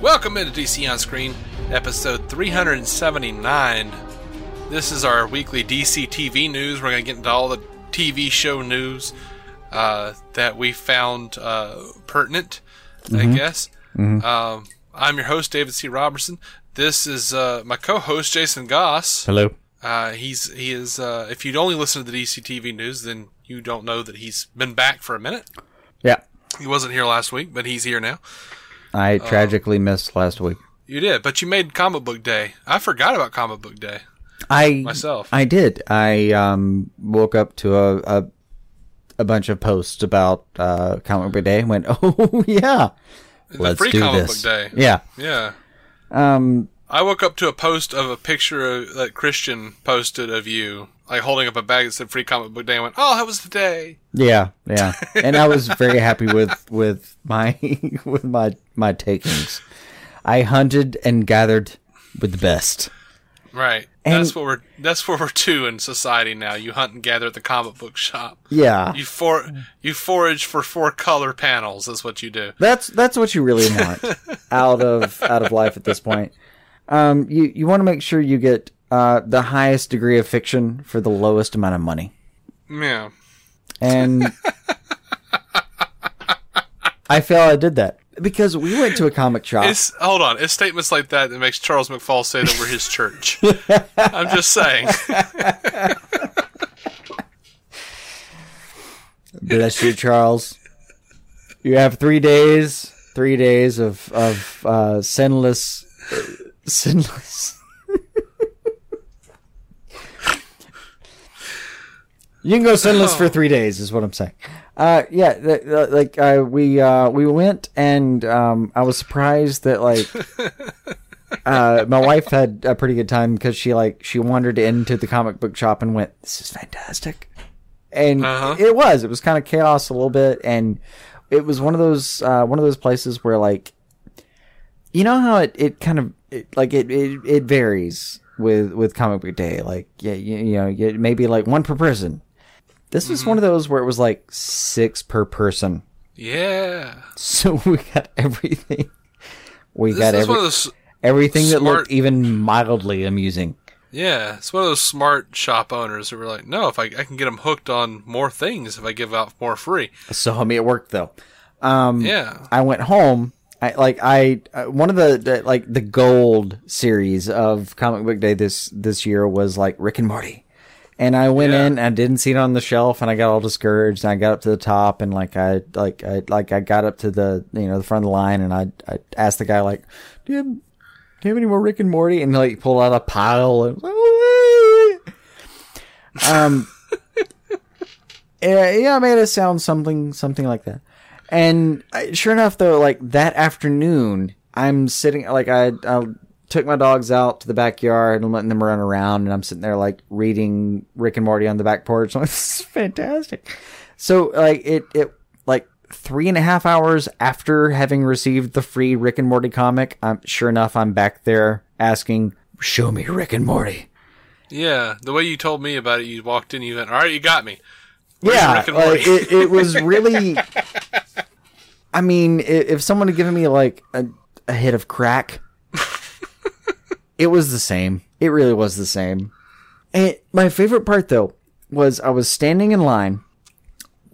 Welcome into DC On Screen, episode 379. This is our weekly DC TV news. We're going to get into all the TV show news uh, that we found uh, pertinent, I guess. Um, I'm your host, David C. Robertson. This is uh, my co-host, Jason Goss. Hello. Uh, he's he is. Uh, if you'd only listen to the DC TV news, then you don't know that he's been back for a minute. Yeah. He wasn't here last week, but he's here now. I tragically missed last week. You did, but you made Comic Book Day. I forgot about Comic Book Day. I Myself. I did. I um woke up to a a, a bunch of posts about uh comic book day and went, "Oh yeah. The Let's free do Comic this." Book Day. Yeah. Yeah. Um I woke up to a post of a picture of, that Christian posted of you, like holding up a bag that said Free Comic Book Day. and went, "Oh, that was the day." yeah, yeah. and I was very happy with with my with my my takings. I hunted and gathered with the best. Right. And- that's what we're. That's what we're to in society now. You hunt and gather at the comic book shop. Yeah. You for you forage for four color panels. Is what you do. That's that's what you really want out of out of life at this point. Um, you you want to make sure you get uh, the highest degree of fiction for the lowest amount of money, Yeah. and I feel I did that because we went to a comic shop. It's hold on. It's statements like that that makes Charles McFall say that we're his church. I'm just saying. Bless you, Charles. You have three days, three days of of uh, sinless, sinless. you can go sinless for three days, is what I'm saying. Uh, yeah, th- th- like uh, we uh, we went, and um, I was surprised that like. Uh, my wife had a pretty good time because she like she wandered into the comic book shop and went, "This is fantastic," and Uh-huh. it was. It was kind of chaos a little bit, and it was one of those uh, one of those places where like, you know how it, it kind of it, like it, it it varies with with comic book day. Like yeah, you, you know, you, maybe like one per person. This was one of those where it was like six per person. Yeah. So we got everything. We This got every, one of those. everything that looked even mildly amusing. Yeah, it's one of those smart shop owners who were like, "No, if I I can get them hooked on more things if I give out more free." So I mean, it worked though. Um, Yeah. I went home. I like I uh, one of the, the like the gold series of comic book day this this year was like Rick and Morty, and I went Yeah. in and didn't see it on the shelf, and I got all discouraged. And I got up to the top, and like I like I like I got up to the you know the front of the line, and I I asked the guy like, do you have, do you have any more Rick and Morty? And like pulled out a pile and. Um, yeah, yeah, I made it sound something, something like that. And uh, sure enough, though, like that afternoon, I'm sitting, like I, I took my dogs out to the backyard and letting them run around, and I'm sitting there like reading Rick and Morty on the back porch. I'm like, this is fantastic. So like it, it like three and a half hours after having received the free Rick and Morty comic, I'm sure enough, I'm back there asking, "Show me Rick and Morty." Yeah, the way you told me about it, you walked in, you went, "All right, you got me." Yeah, like, it, it was really. I mean, if someone had given me like a, a hit of crack, it was the same. It really was the same. And my favorite part though was I was standing in line,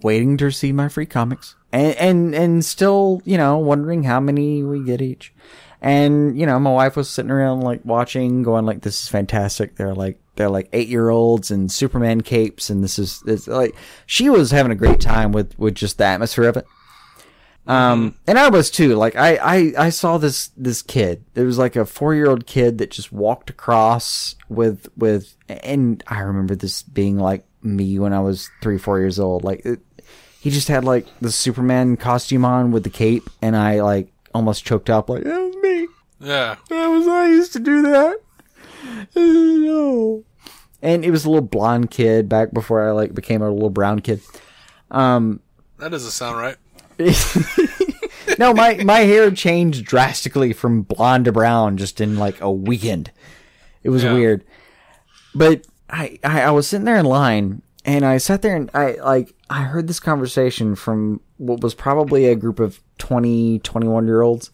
waiting to receive my free comics, and and and still, you know, wondering how many we get each. And you know, my wife was sitting around like watching, going like, "This is fantastic." They're like they're like eight year olds and Superman capes, and this is it's like she was having a great time with with just the atmosphere of it. Um, and I was too. Like I, I, I saw this this kid. It was like a four year old kid that just walked across with with, and I remember this being like me when I was three four years old. Like it, he just had like the Superman costume on with the cape, and I like almost choked up. Like that was me. yeah, That was I used to do that. No. And it was a little blonde kid back before I like became a little brown kid. Um, that doesn't sound right. no, my my hair changed drastically from blonde to brown just in like a weekend. It was Yeah. weird. But I, I I was sitting there in line and I sat there and I like I heard this conversation from what was probably a group of 20 21 year olds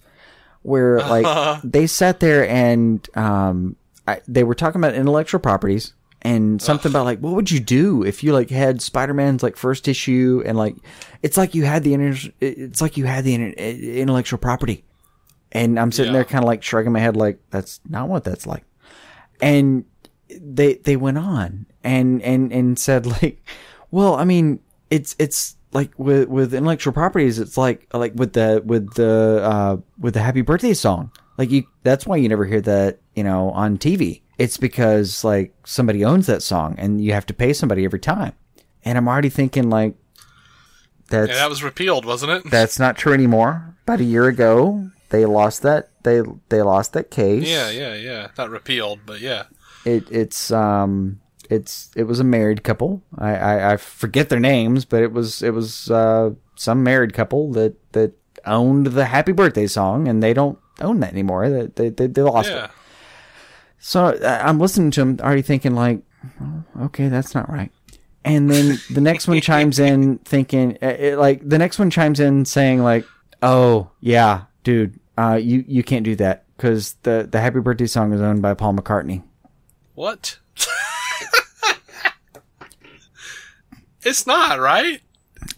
where like they sat there and um, I, they were talking about intellectual properties and something about like what would you do if you like had Spider-Man's like first issue and like it's like you had the inter- it's like you had the inter- intellectual property. And I'm sitting Yeah. there kind of like shrugging my head like that's not what that's like. And they they went on and and and said like well i mean it's it's like with with intellectual properties it's like like with the with the uh with the happy birthday song like you that's why you never hear that you know on tv it's because like somebody owns that song and you have to pay somebody every time and i'm already thinking like that's Yeah, that was repealed, wasn't it? that's not true anymore about a year ago they lost that they they lost that case yeah, yeah, yeah. Not repealed, but yeah. it it's um it's it was a married couple. I, I I forget their names, but it was it was uh some married couple that that owned the Happy Birthday song, and they don't own that anymore. They they they, lost Yeah. it. So I'm listening to them, already thinking like, oh, okay, that's not right. And then the next one chimes in, thinking uh, it, like the next one chimes in saying like, oh yeah, dude, uh, you you can't do that because the the Happy Birthday song is owned by Paul McCartney. What? it's not, right?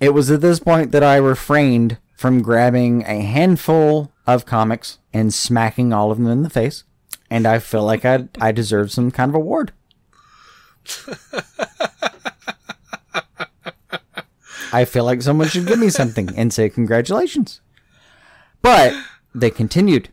It was at this point that I refrained from grabbing a handful of comics and smacking all of them in the face, and I feel like I I deserve some kind of award. I feel like someone should give me something and say congratulations. But they continued.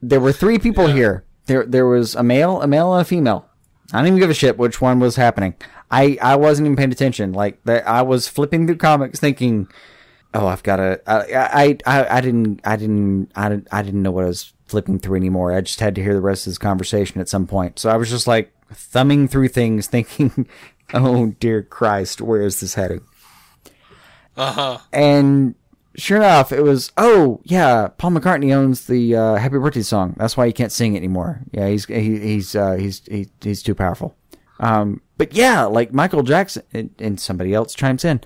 There were three people here. There there was a male, a male, and a female. I don't even give a shit which one was happening. I, I wasn't even paying attention. Like that, I was flipping through comics, thinking, "Oh, I've got to." I, I I I didn't I didn't I didn't I didn't know what I was flipping through anymore. I just had to hear the rest of this conversation at some point. So I was just like thumbing through things, thinking, "Oh dear Christ, where is this heading?" Uh huh. And sure enough, it was, oh yeah, Paul McCartney owns the uh, Happy Birthday song. That's why he can't sing it anymore. Yeah, he's he, he's uh, he's he, he's too powerful. Um, but yeah, like Michael Jackson and, and somebody else chimes in.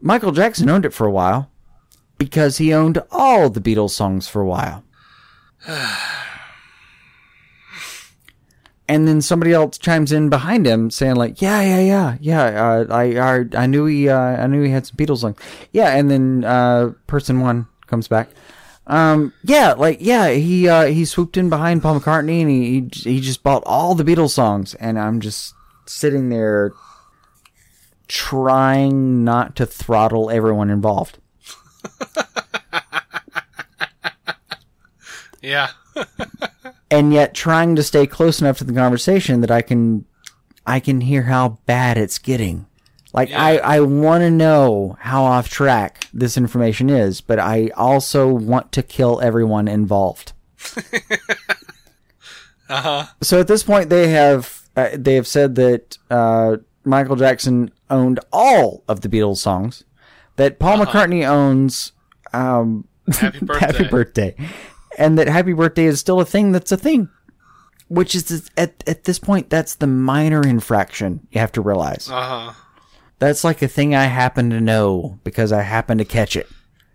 Michael Jackson owned it for a while because he owned all the Beatles songs for a while. and then somebody else chimes in behind him saying like yeah yeah yeah yeah uh, I, I I knew he uh, I knew he had some Beatles songs. Yeah and then uh, person one comes back. Um yeah like yeah he uh, he swooped in behind Paul McCartney and he, he he just bought all the Beatles songs. And I'm just sitting there trying not to throttle everyone involved Yeah. and yet trying to stay close enough to the conversation that I can I can hear how bad it's getting. Like I, I want to know how off track this information is, but I also want to kill everyone involved. Uh huh. So at this point, they have uh, they have said that uh, Michael Jackson owned all of the Beatles songs, that Paul McCartney owns um, Happy birthday. Happy Birthday, and that Happy Birthday is still a thing that's a thing. Which is at at this point, that's the minor infraction you have to realize. Uh huh. That's like a thing I happen to know because I happen to catch it.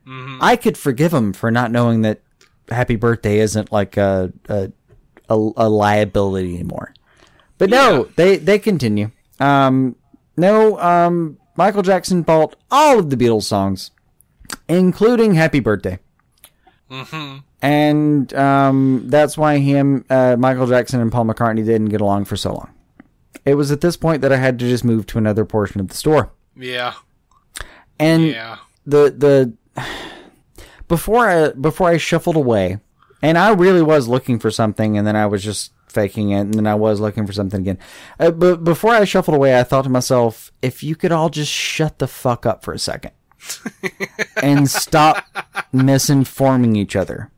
Mm-hmm. I could forgive him for not knowing that Happy Birthday isn't like a a, a, a liability anymore. But no, Yeah. they they continue. Um, no, um, Michael Jackson bought all of the Beatles songs, including Happy Birthday. Mm-hmm. And um, that's why him, uh, Michael Jackson, and Paul McCartney didn't get along for so long. It was at this point that I had to just move to another portion of the store. Yeah. And Yeah. the the before I before I shuffled away, and I really was looking for something, and then I was just faking it, and then I was looking for something again. Uh, but before I shuffled away, I thought to myself, if you could all just shut the fuck up for a second and stop misinforming each other.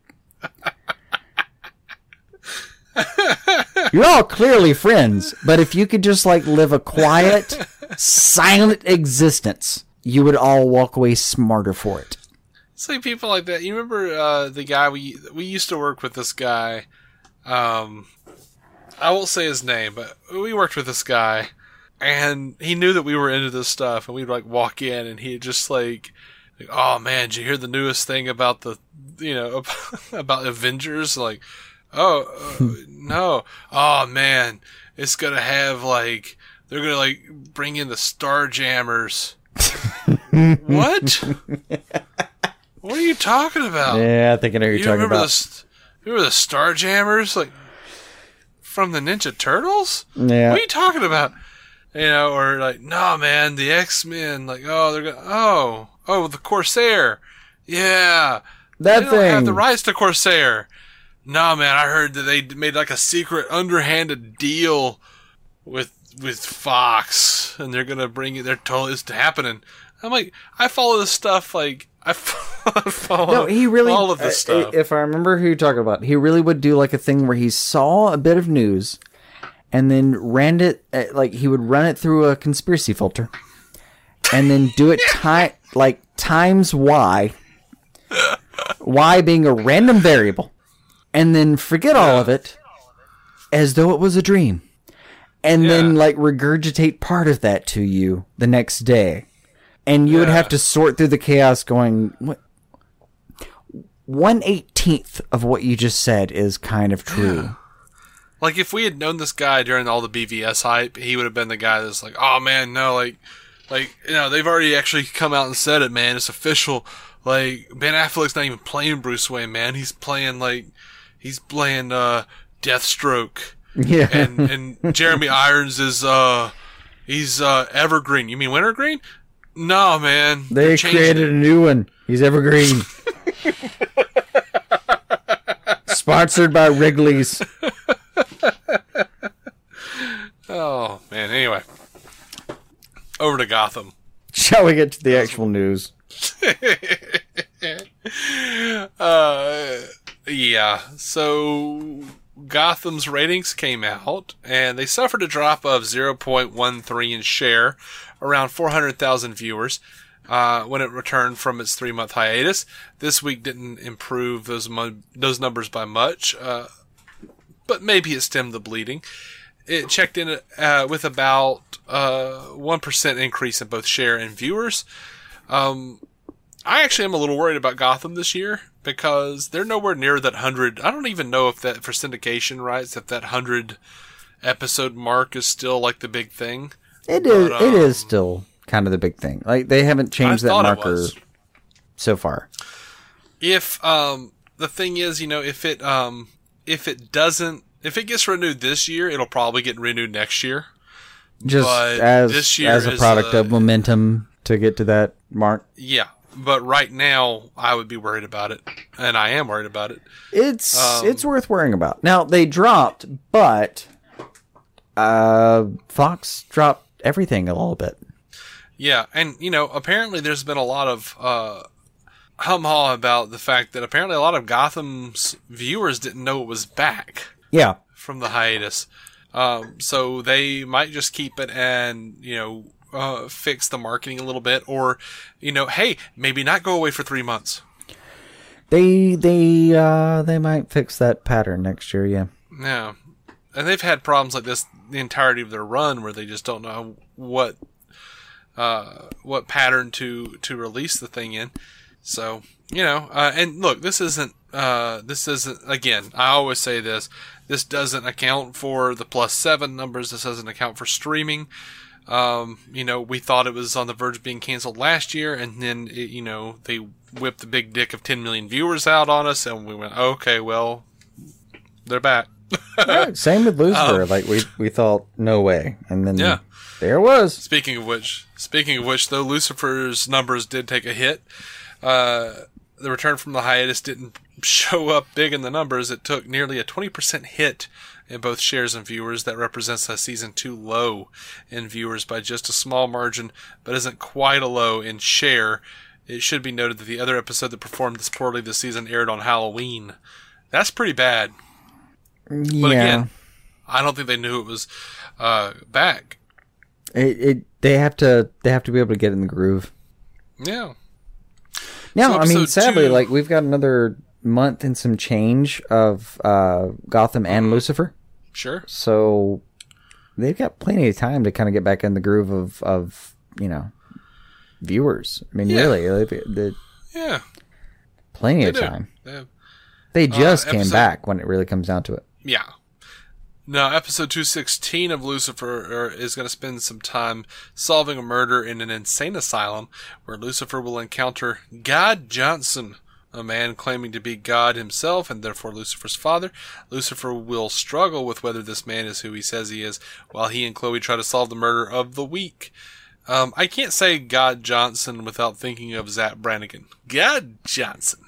You're all clearly friends, but if you could just like live a quiet, silent existence, you would all walk away smarter for it. It's like people like that. You remember uh, the guy we we used to work with? This guy, um, I won't say his name, but we worked with this guy, and he knew that we were into this stuff, and we'd like walk in, and he'd just like like, oh man, did you hear the newest thing about the, you know, about Avengers? Like, oh uh, no, oh man, it's gonna have like they're gonna like bring in the Starjammers. what? what are you talking about? Yeah, I think I know what you're you talking remember about. the remember the Starjammers like from the Ninja Turtles? Yeah. What are you talking about? You know, or like, no, man, the X Men. Like, oh, they're gonna, oh, oh, the Corsair. Yeah, That they don't have the rights to Corsair. No, man, I heard that they made like a secret, underhanded deal with with Fox, and they're gonna bring it. They're totally it's happening. I'm like, I follow this stuff. Like, I follow No, he really. all of this uh, stuff. If I remember who you're talking about, he really would do like a thing where he saw a bit of news, and then ran it uh, like he would run it through a conspiracy filter, and then do it time like times y, y being a random variable, and then forget all of it, as though it was a dream, and then like regurgitate part of that to you the next day. And you would have to sort through the chaos going, what, one eighteenth of what you just said is kind of true. Like if we had known this guy during all the BVS hype, he would have been the guy that's like, "Oh man, no, like, like you know, they've already actually come out and said it, man. It's official. Like Ben Affleck's not even playing Bruce Wayne, man. He's playing like, he's playing uh Deathstroke, Yeah. and and Jeremy Irons is uh, he's uh Evergreen. You mean Wintergreen? No, man. they created it. a new one. He's evergreen. Sponsored by Wrigley's. Oh man. Anyway, over to Gotham. Shall we get to the actual news? Uh, yeah. So Gotham's ratings came out, and they suffered a drop of 0.13 in share, around 400,000 viewers. Uh, when it returned from its three-month hiatus, this week didn't improve those mo- those numbers by much, uh, but maybe it stemmed the bleeding. It checked in uh, with about uh, one increase in both share and viewers. Um, I actually am a little worried about Gotham this year because they're nowhere near that hundred. I don't even know if that for syndication rights, if that hundred episode mark is still like the big thing. It is. But, it is um, still kind of the big thing. Like they haven't changed I that marker so far. If um the thing is, you know, if it um if it doesn't if it gets renewed this year, it'll probably get renewed next year. Just But as this year as a product uh, of momentum to get to that mark. Yeah, but right now I would be worried about it, and I am worried about it. It's Um, it's worth worrying about. Now they dropped, but uh, Fox dropped everything a little bit. Yeah, and you know, apparently there's been a lot of uh, hum ha about the fact that apparently a lot of Gotham's viewers didn't know it was back Yeah, from the hiatus. Um, so they might just keep it and you know uh, fix the marketing a little bit, or you know, hey, maybe not go away for three months. they they uh they might fix that pattern next year. Yeah, Yeah, and they've had problems like this the entirety of their run, where they just don't know what uh, what pattern to to release the thing in. So you know, uh, and look, this isn't uh, this isn't again. I always say this. This doesn't account for the plus seven numbers. This doesn't account for streaming. Um, you know, we thought it was on the verge of being canceled last year, and then it, you know they whipped the big dick of 10 million viewers out on us, and we went, okay, well, they're back. same with Lucifer. like we we thought no way, and then Um, Yeah. there was. Speaking of which, speaking of which, though Lucifer's numbers did take a hit. Uh, the return from the hiatus didn't show up big in the numbers. It took nearly a 20% hit in both shares and viewers. That represents a season two low in viewers by just a small margin, but isn't quite a low in share. It should be noted that the other episode that performed this poorly this season aired on Halloween. That's pretty bad. Yeah. But again, I don't think they knew it was uh, back. it, it they have to they have to be able to get in the groove. Yeah. No, So I mean, sadly, two- like we've got another month and some change of uh, Gotham Mm-hmm. and Lucifer, Sure. so they've got plenty of time to kind of get back in the groove of of you know viewers. I mean, Yeah. really, like, the, Yeah. plenty of do. time. Yeah. They just came episode- back when it really comes down to it. Yeah. Now, episode 216 of Lucifer er, is going to spend some time solving a murder in an insane asylum where Lucifer will encounter God Johnson, a man claiming to be God himself and therefore Lucifer's father. Lucifer will struggle with whether this man is who he says he is while he and Chloe try to solve the murder of the week. Um, I can't say God Johnson without thinking of Zapp Brannigan. God Johnson.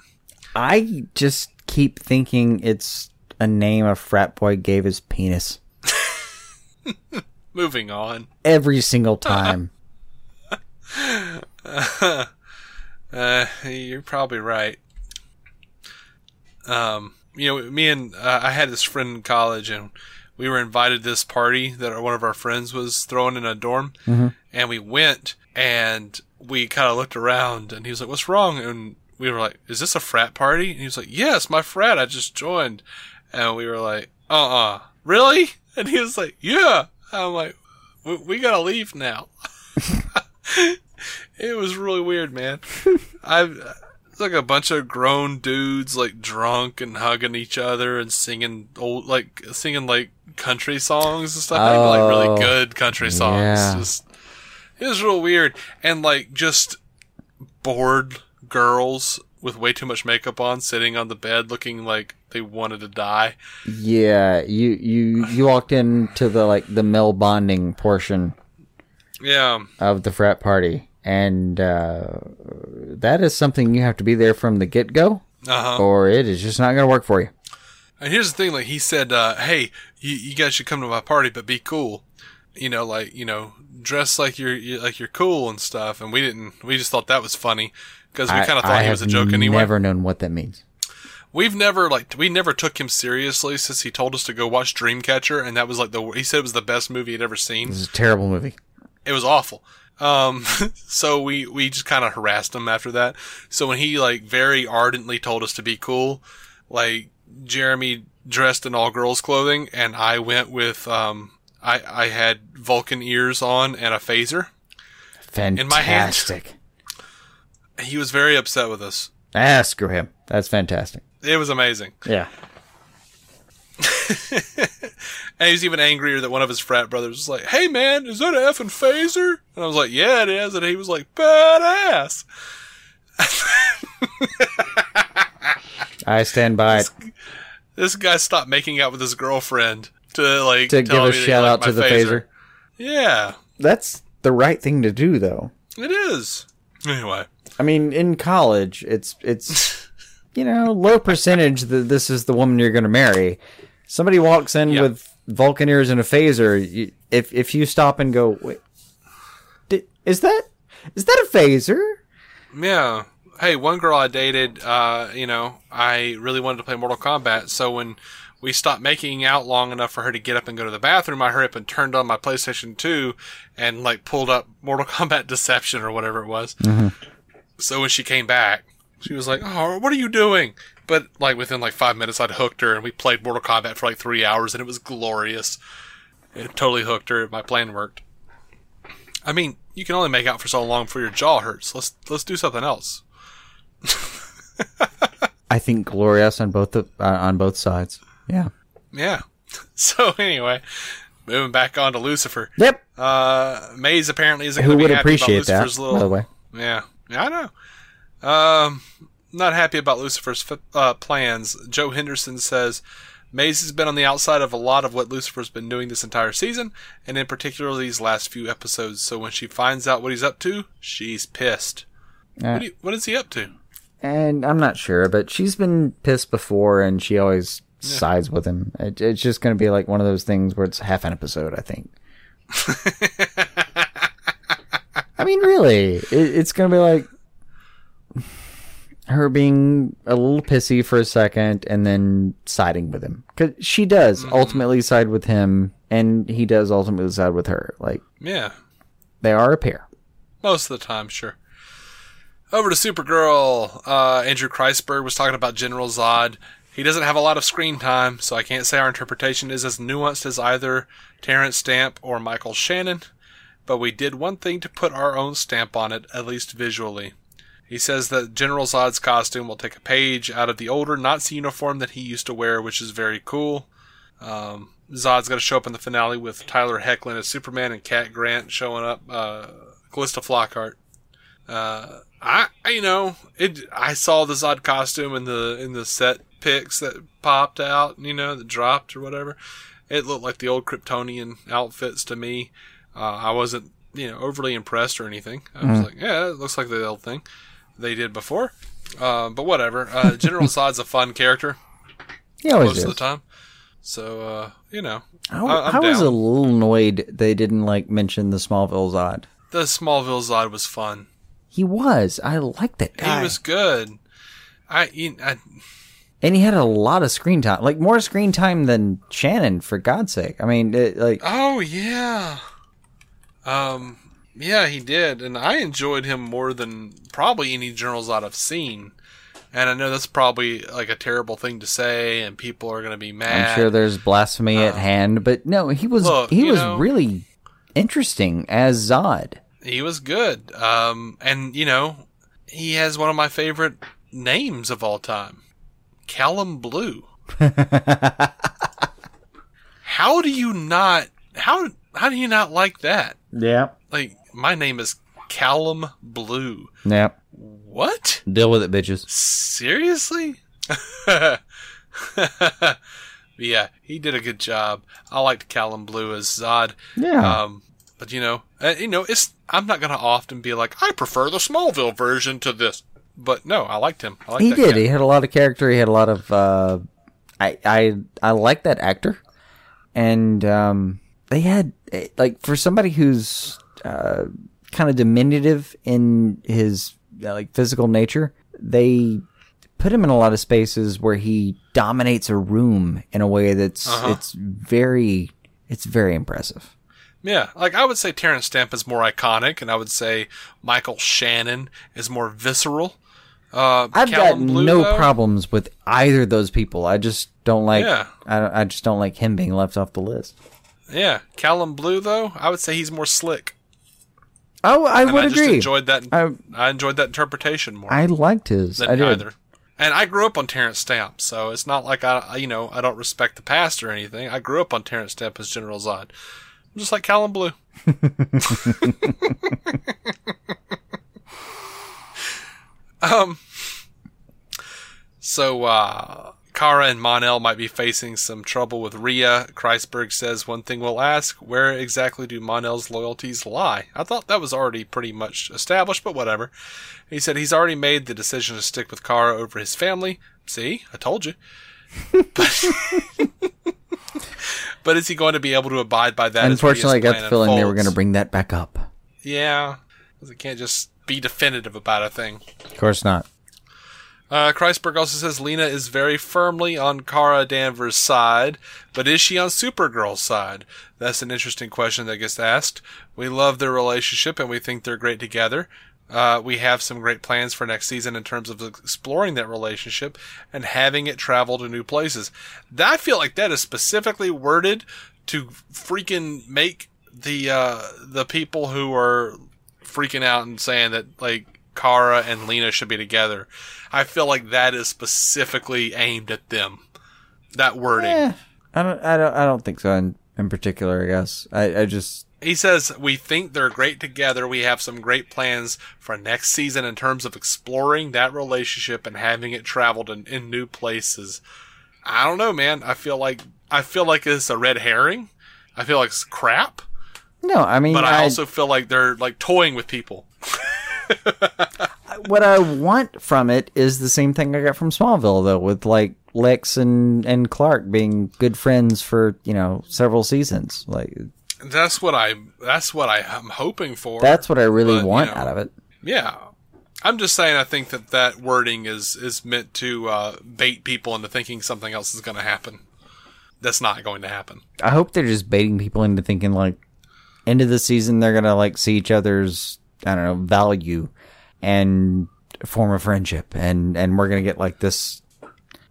I just keep thinking it's a name a frat boy gave his penis Moving on. every single time. Uh, you're probably right. Um, you know, me and uh, I had this friend in college, and we were invited to this party that one of our friends was throwing in a dorm, and we went, and we kind of looked around, and he was like, "What's wrong?" And we were like, "Is this a frat party?" And he was like, "Yes, my frat. I just joined," and we were like, "Uh, uh really?" And he was like, "Yeah." I'm like, "We, we gotta leave now." It was really weird, man. I've it's like a bunch of grown dudes like drunk and hugging each other and singing old like singing like country songs and stuff. Even, like Oh, really good country songs. yeah. Just it was real weird and like just bored girls with way too much makeup on sitting on the bed looking like they wanted to die. Yeah, you you you walked into the like the male bonding portion Yeah. of the frat party, and uh, that is something you have to be there from the get go, Uh-huh. or it is just not going to work for you. And here's the thing, like he said, uh, "Hey, you, you guys should come to my party, but be cool. You know, like you know, dress like you're, you like you're cool and stuff." And we didn't. We just thought that was funny because we kind of thought he was a joke anyway. Never known what that means. We've never like we never took him seriously since he told us to go watch Dreamcatcher, and that was like the he said it was the best movie he'd ever seen. This is a terrible movie. It was awful. Um, so we, we just kind of harassed him after that. So when he like very ardently told us to be cool, like Jeremy dressed in all girls clothing and I went with, um, I, I had Vulcan ears on and a phaser. Fantastic. my hand. He was very upset with us. Ah, screw him. That's fantastic. It was amazing. Yeah. And he was even angrier that one of his frat brothers was like, Hey man, is that an effing phaser? And I was like, Yeah, it is. And he was like, Badass. I stand by it. This guy stopped making out with his girlfriend to like To tell give a shout out to the phaser. Yeah, That's the right thing to do, though. it is. Anyway, I mean, in college, it's it's you know low percentage that this is the woman you're going to marry. Somebody walks in Yeah. with Vulcan ears and a phaser. You, if if you stop and go, wait, di- is that is that a phaser? yeah. Hey, one girl I dated, uh, you know, I really wanted to play Mortal Kombat, so when we stopped making out long enough for her to get up and go to the bathroom, I hurried up and turned on my PlayStation 2 and like pulled up Mortal Kombat Deception or whatever it was. So when she came back, she was like, "Oh, what are you doing?" But like within like five minutes, I'd hooked her, and we played Mortal Kombat for like three hours, and it was glorious. It totally hooked her. My plan worked. I mean, you can only make out for so long before your jaw hurts. Let's let's do something else. I think glorious on both the, uh, on both sides. Yeah. Yeah. So anyway, moving back on to Lucifer. Yep. Uh, Maze apparently isn't Who going to would appreciate about that? Lucifer's little. By the way, Yeah, yeah, I know. Um, not happy about Lucifer's uh, plans. Joe Henderson says Maze has been on the outside of a lot of what Lucifer's been doing this entire season, and in particular these last few episodes. So when she finds out what he's up to, she's pissed. Uh, What, you, what is he up to? and I'm not sure, but she's been pissed before, and she always sides with him. It, it's just going to be like one of those things where it's half an episode. I think. I mean, really, it, it's going to be like her being a little pissy for a second and then siding with him because she does ultimately side with him, and he does ultimately side with her. Like Yeah, they are a pair. most of the time, sure. Over to Supergirl. Uh, Andrew Kreisberg was talking about General Zod. He doesn't have a lot of screen time, so I can't say our interpretation is as nuanced as either Terence Stamp or Michael Shannon. but we did one thing to put our own stamp on it, at least visually. He says that General Zod's costume will take a page out of the older Nazi uniform that he used to wear, which is very cool. Um, Zod's going to show up in the finale with Tyler Hoechlin as Superman and Cat Grant showing up, uh, Calista Flockhart. Uh, I, you know, it. I saw the Zod costume in the in the set pics that popped out, you know, that dropped or whatever. It looked like the old Kryptonian outfits to me. Uh, I wasn't, you know, overly impressed or anything. I was like, yeah, it looks like the old thing they did before. Uh, but whatever. Uh, General Zod's a fun character He always most is. of the time. So, uh, you know, I, I- I was a little annoyed they didn't like mention the Smallville Zod. the Smallville Zod was fun. He was. I liked that guy. He was good. I, you- I and he had a lot of screen time, like more screen time than Shannon. For God's sake, I mean, it, like Oh yeah. Um yeah, he did, and I enjoyed him more than probably any General Zod I've seen. And I know that's probably like a terrible thing to say, and people are going to be mad. I'm sure there's blasphemy at hand, but no, he was Uh, Look, he was know- really interesting as Zod. he was good. Um, and you know, he has one of my favorite names of all time, Callum Blue. how do you not? How how do you not like that? Yeah, Like my name is Callum Blue. yeah. What? Deal with it, bitches. Seriously? yeah, he did a good job. I liked Callum Blue as Zod. Yeah. Um, but you know, uh, you know, it's I'm not gonna often be like I prefer the Smallville version to this. But no, I liked him. I liked he did. cat. He had a lot of character. He had a lot of. Uh, I I I like that actor, and um, they had eh, like for somebody who's uh, kind of diminutive in his uh, like physical nature, they put him in a lot of spaces where he dominates a room in a way that's Uh-huh. it's very it's very impressive. Yeah, like I would say Terence Stamp is more iconic, and I would say Michael Shannon is more visceral. Uh, I've Callum got Blue, no though, problems with either of those people. I just don't like. Yeah. I, I just don't like him being left off the list. Yeah, Callum Blue though, I would say he's more slick. Oh, I And would I just agree. enjoyed that. I- I, enjoyed that interpretation more I liked his. than I did. either. And I grew up on Terence Stamp, so it's not like I, you know, I don't respect the past or anything. I grew up on Terence Stamp as General Zod, I'm just like Callum Blue. um. So, uh, Kara and Mon-El might be facing some trouble with Rhea. Kreisberg says one thing we'll ask, where exactly do Mon-El's loyalties lie? I thought that was already pretty much established, but whatever. He said he's already made the decision to stick with Kara over his family. See, I told you. but, but is he going to be able to abide by that? Unfortunately, I got the feeling they were going to bring that back up. Yeah, because it can't just be definitive about a thing. Of course not. Uh, Kreisberg also says Lena is very firmly on Kara Danvers' side, but is she on Supergirl's side? That's an interesting question that gets asked. We love their relationship and we think they're great together. Uh, we have some great plans for next season in terms of exploring that relationship and having it travel to new places. That, I feel like that is specifically worded to freaking make the uh, the people who are freaking out and saying that like Kara and Lena should be together. I feel like that is specifically aimed at them. That wording. Eh, I don't. I don't. I don't think so. In, in particular, I guess. I, I just. He says, We think they're great together. We have some great plans for next season in terms of exploring that relationship and having it traveled in, in new places. I don't know, man. I feel like I feel like it's a red herring. I feel like it's crap. No, I mean, But I I, also feel like they're like toying with people. what I want from it is the same thing I got from Smallville, though, with like Lex and and Clark being good friends for you know several seasons. Like That's what I that's what I am hoping for. that's what I really But, you want know, out of it. Yeah. I'm just saying I think that that wording is is meant to uh, bait people into thinking something else is going to happen. That's not going to happen. I hope they're just baiting people into thinking like end of the season they're gonna like see each other's I don't know value and form a friendship and and we're gonna get like this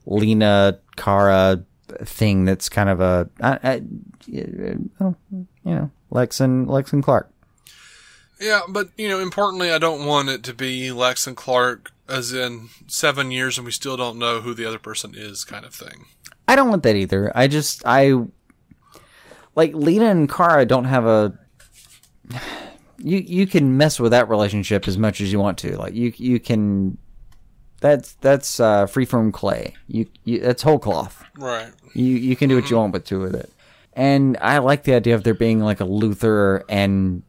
Lena Kara thing that's kind of a I, I, you know Lex and Lex and Clark. Yeah, but you know, importantly, I don't want it to be Lex and Clark, as in seven years and we still don't know who the other person is, kind of thing. I don't want that either. I just I like Lena and Kara don't have a. You you can mess with that relationship as much as you want to. Like you you can. That's that's uh, free from clay. You, you that's whole cloth. Right. You you can do what you want with to with it. And I like the idea of there being like a Luthor and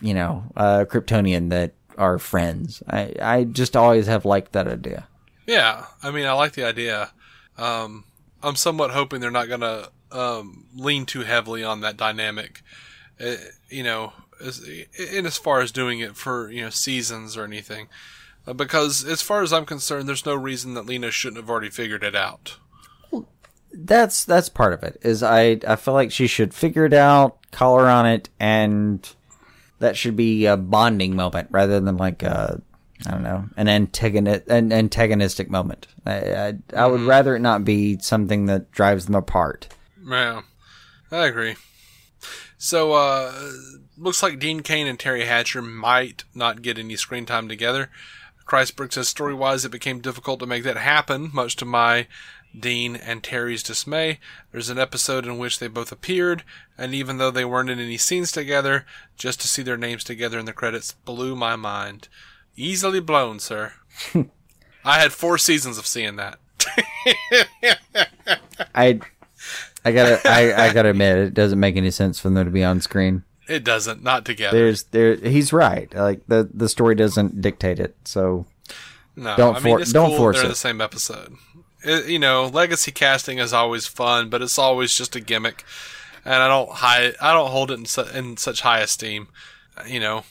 you know a Kryptonian that are friends. I I just always have liked that idea. Yeah, I mean, I like the idea. Um, I'm somewhat hoping they're not going to um, lean too heavily on that dynamic. Uh, you know, as, in as far as doing it for you know seasons or anything, uh, because as far as I'm concerned, there's no reason that Lena shouldn't have already figured it out. that's that's part of it. Is I I feel like she should figure it out, call her on it, and that should be a bonding moment rather than like a I don't know an antagonist an antagonistic moment. I I, I would rather it not be something that drives them apart. Yeah, I agree. So, uh, looks like Dean Cain and Teri Hatcher might not get any screen time together. Kreisberg says story wise, it became difficult to make that happen, much to my, Dean, and Terry's dismay. There's an episode in which they both appeared, and even though they weren't in any scenes together, just to see their names together in the credits blew my mind. Easily blown, sir. I had four seasons of seeing that. I I gotta I, I gotta admit it doesn't make any sense for them to be on screen. It doesn't, not together. There's there he's right. Like the the story doesn't dictate it. So No, Don't I mean for- it's don't cool force they're it. the same episode. It- you know, legacy casting is always fun, but it's always just a gimmick, and I don't high I don't hold it in, su- in such high esteem. You know,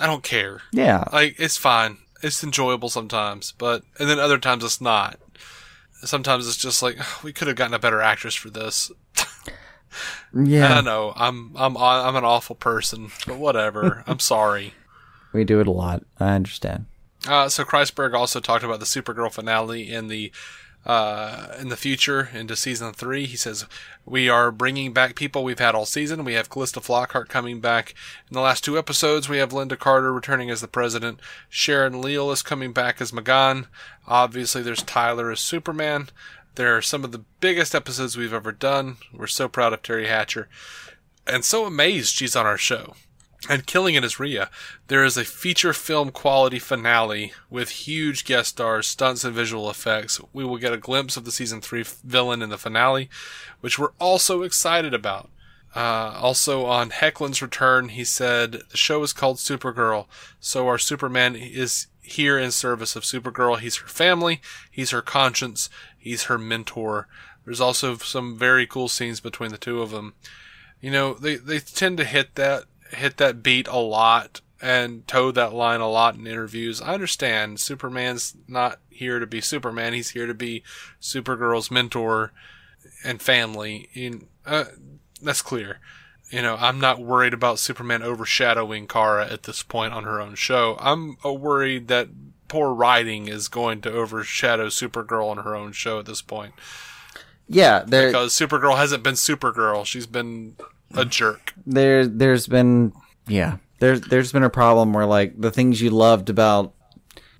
I don't care. yeah, Like it's fine, it's enjoyable sometimes, but and then other times it's not. Sometimes it's just like we could have gotten a better actress for this. I yeah, know I'm I'm I'm an awful person, but whatever. I'm sorry. we do it a lot. I understand. Uh, so Kreisberg also talked about the Supergirl finale in the uh, in the future into season three. He says we are bringing back people we've had all season. We have Calista Flockhart coming back in the last two episodes. We have Lynda Carter returning as the president. Sharon Leal is coming back as M'gann. Obviously, there's Tyler as Superman. They're some of the biggest episodes we've ever done. We're so proud of Teri Hatcher and so amazed she's on our show. And killing it is Rhea. There is a feature film quality finale with huge guest stars, stunts, and visual effects. We will get a glimpse of the season three villain in the finale, which we're also excited about. Uh, also on Hoechlin's return, he said the show is called Supergirl, so our Superman is here in service of Supergirl. He's her family, he's her conscience, he's her mentor. There's also some very cool scenes between the two of them you know they they tend to hit that hit that beat a lot and toe that line a lot in interviews. I understand Superman's not here to be Superman; he's here to be Supergirl's mentor and family. In uh, that's clear. You know, I'm not worried about Superman overshadowing Kara at this point on her own show. I'm uh, worried that poor writing is going to overshadow Supergirl on her own show at this point Yeah, there because Supergirl hasn't been Supergirl; she's been a jerk. there there's been yeah there's there's been a problem where like the things you loved about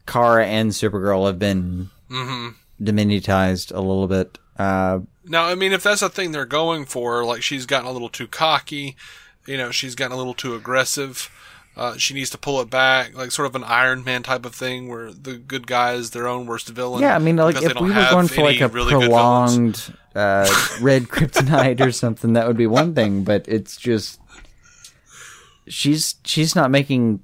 Kara and Supergirl have been diminutized a little bit. Uh, Now, I mean, if that's a thing they're going for, like she's gotten a little too cocky, you know, she's gotten a little too aggressive. Uh, she needs to pull it back, like sort of an Iron Man type of thing, where the good guy is their own worst villain. yeah, I mean, like if we were going for like a really prolonged uh, red kryptonite or something, that would be one thing. But it's just she's she's not making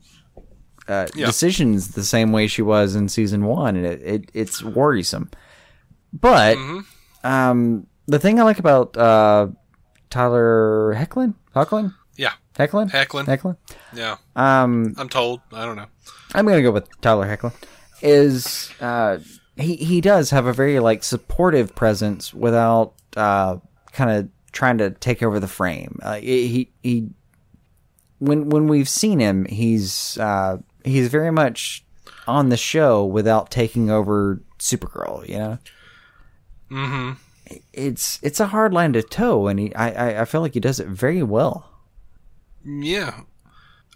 uh, Yeah. decisions the same way she was in season one, and it, it it's worrisome. But Mm-hmm. um, the thing I like about uh, Tyler Hoechlin, Hoechlin, Yeah, Hoechlin, Hoechlin. Hoechlin. yeah, Um, I'm told. I don't know. I'm gonna go with Tyler Hoechlin. Is uh, he he does have a very like supportive presence without uh, kind of trying to take over the frame. Uh, he he when when we've seen him, he's uh, he's very much on the show without taking over Supergirl. You know. Mm-hmm. It's it's a hard line to toe, and he I, I I feel like he does it very well. Yeah.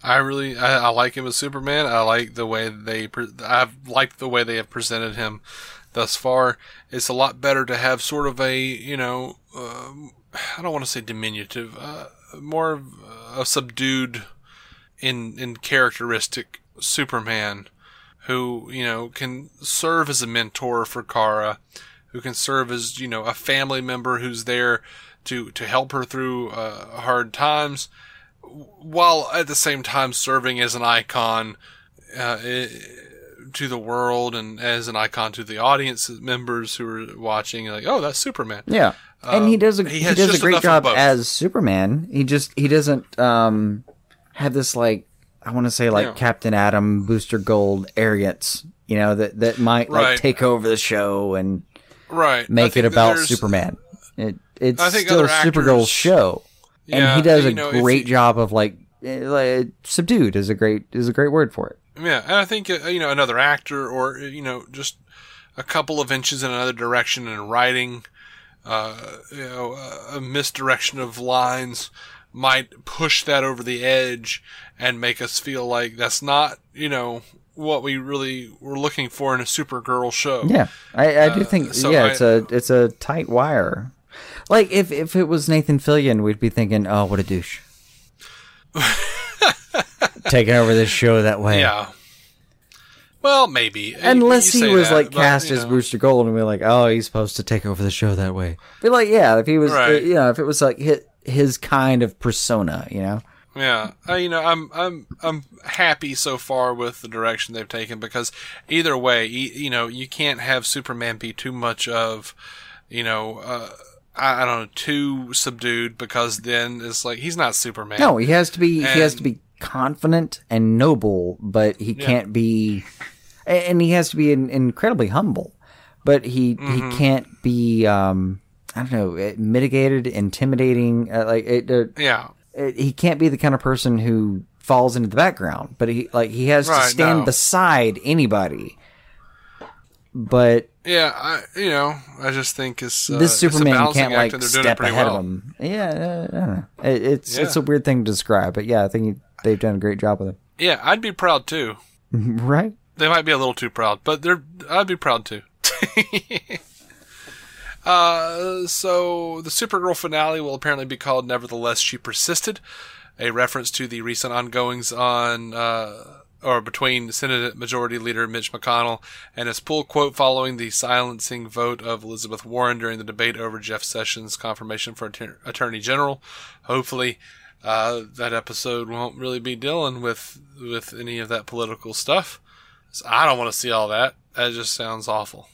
I really I, I like him as Superman. I like the way they pre- I've liked the way they have presented him thus far. It's a lot better to have sort of a you know uh, I don't want to say diminutive, uh, more of a subdued in in characteristic Superman who you know can serve as a mentor for Kara, who can serve as you know a family member who's there to to help her through uh, hard times while at the same time serving as an icon uh, to the world and as an icon to the audience members who are watching, like, oh, that's Superman. Yeah, and he does a Um, he he, does a great job as Superman. He just he doesn't um have this like I want to say like Yeah. Captain Atom, Booster Gold arrogance. You know that that might like Right. take over the show and Right. Make it about Superman. It it's I think still Supergirl's actors- show, Yeah, and he does a know, great you- job of like, eh, like subdued is a great is a great word for it. Yeah, and I think uh, you know another actor, or you know, just a couple of inches in another direction in writing, uh, you know, a misdirection of lines might push that over the edge and make us feel like that's not, you know, what we really were looking for in a Supergirl show. Yeah, I, I do think Uh, so yeah, it's a it's a tight wire. Like if if it was Nathan Fillion, we'd be thinking, oh, what a douche, taking over this show that way. Yeah. Well, maybe Unless You he was that, like cast you as know. Booster Gold, and we're like, oh, he's supposed to take over the show that way. Be like, yeah, if he was, Right. you know, if it was like his, his kind of persona, you know. Yeah, uh, you know, I'm I'm I'm happy so far with the direction they've taken because either way, e- you know, you can't have Superman be too much of, you know, uh, I, I don't know, too subdued because then it's like he's not Superman. No, he has to be. he has to be confident and noble, but he can't be. And he has to be in, incredibly humble, but he Mm-hmm. he can't be. Um, I don't know, eh, mitigated, intimidating. Uh, like it, uh, Yeah, it, he can't be the kind of person who falls into the background. But he like he has to stand no. beside anybody. But yeah, I you know, I just think it's uh, this it's a Superman balancing can't like and they're doing it step ahead well. of him. Yeah, uh, know. It, it's it's a weird thing to describe, but yeah, I think they've done a great job with it. Yeah, I'd be proud too. Right? They might be a little too proud, but they're I'd be proud too. uh, so the Supergirl finale will apparently be called "Nevertheless She Persisted," a reference to the recent ongoings on uh, or between Senate Majority Leader Mitch McConnell and his pull quote following the silencing vote of Elizabeth Warren during the debate over Jeff Sessions' confirmation for Atter- Attorney General. Hopefully. Uh, that episode won't really be dealing with with any of that political stuff. So I don't want to see all that. That just sounds awful.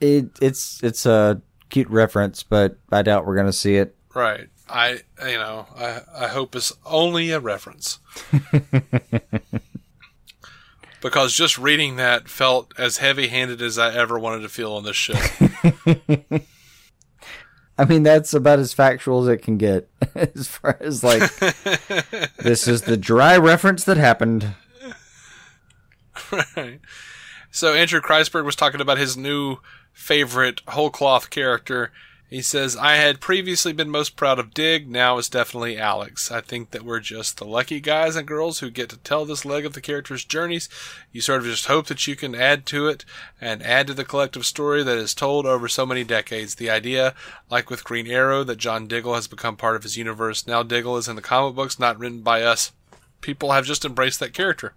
It it's it's a cute reference, but I doubt we're gonna see it. Right. I you know, I I hope it's only a reference. because just reading that felt as heavy-handed as I ever wanted to feel on this show. I mean, that's about as factual as it can get, as far as like this is the dry reference that happened. right. So Andrew Kreisberg was talking about his new favorite whole cloth character. He says, I had previously been most proud of Dig, now it's definitely Alex. I think that we're just the lucky guys and girls who get to tell this leg of the character's journeys. You sort of just hope that you can add to it and add to the collective story that is told over so many decades. The idea, like with Green Arrow, that John Diggle has become part of his universe. Now Diggle is in the comic books, not written by us. People have just embraced that character.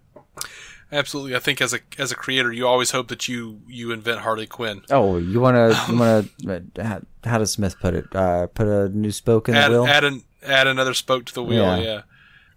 Absolutely, I think as a as a creator, you always hope that you you invent Harley Quinn. Oh, you wanna you wanna uh, how, how does Smith put it? Uh, put a new spoke in Add the wheel. add an add another spoke to the wheel. Yeah. Yeah.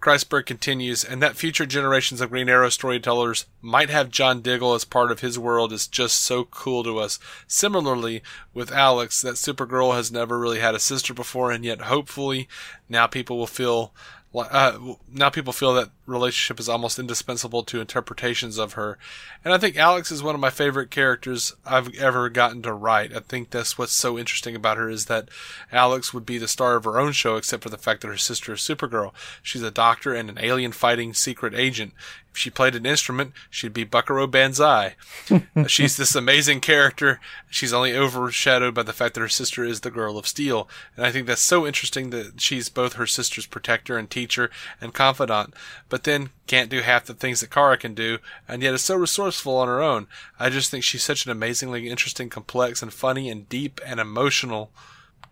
Kreisberg continues, and that future generations of Green Arrow storytellers might have John Diggle as part of his world is just so cool to us. Similarly, with Alex, that Supergirl has never really had a sister before, and yet hopefully now people will feel uh, now people feel that relationship is almost indispensable to interpretations of her. And I think Alex is one of my favorite characters I've ever gotten to write. I think that's what's so interesting about her is that Alex would be the star of her own show, except for the fact that her sister is Supergirl. She's a doctor and an alien fighting secret agent. If she played an instrument, she'd be Buckaroo Banzai. She's this amazing character. She's only overshadowed by the fact that her sister is the Girl of Steel. And I think that's so interesting that she's both her sister's protector and teacher and confidant. But but then can't do half the things that Kara can do, and yet is so resourceful on her own. I just think she's such an amazingly interesting, complex, and funny, and deep and emotional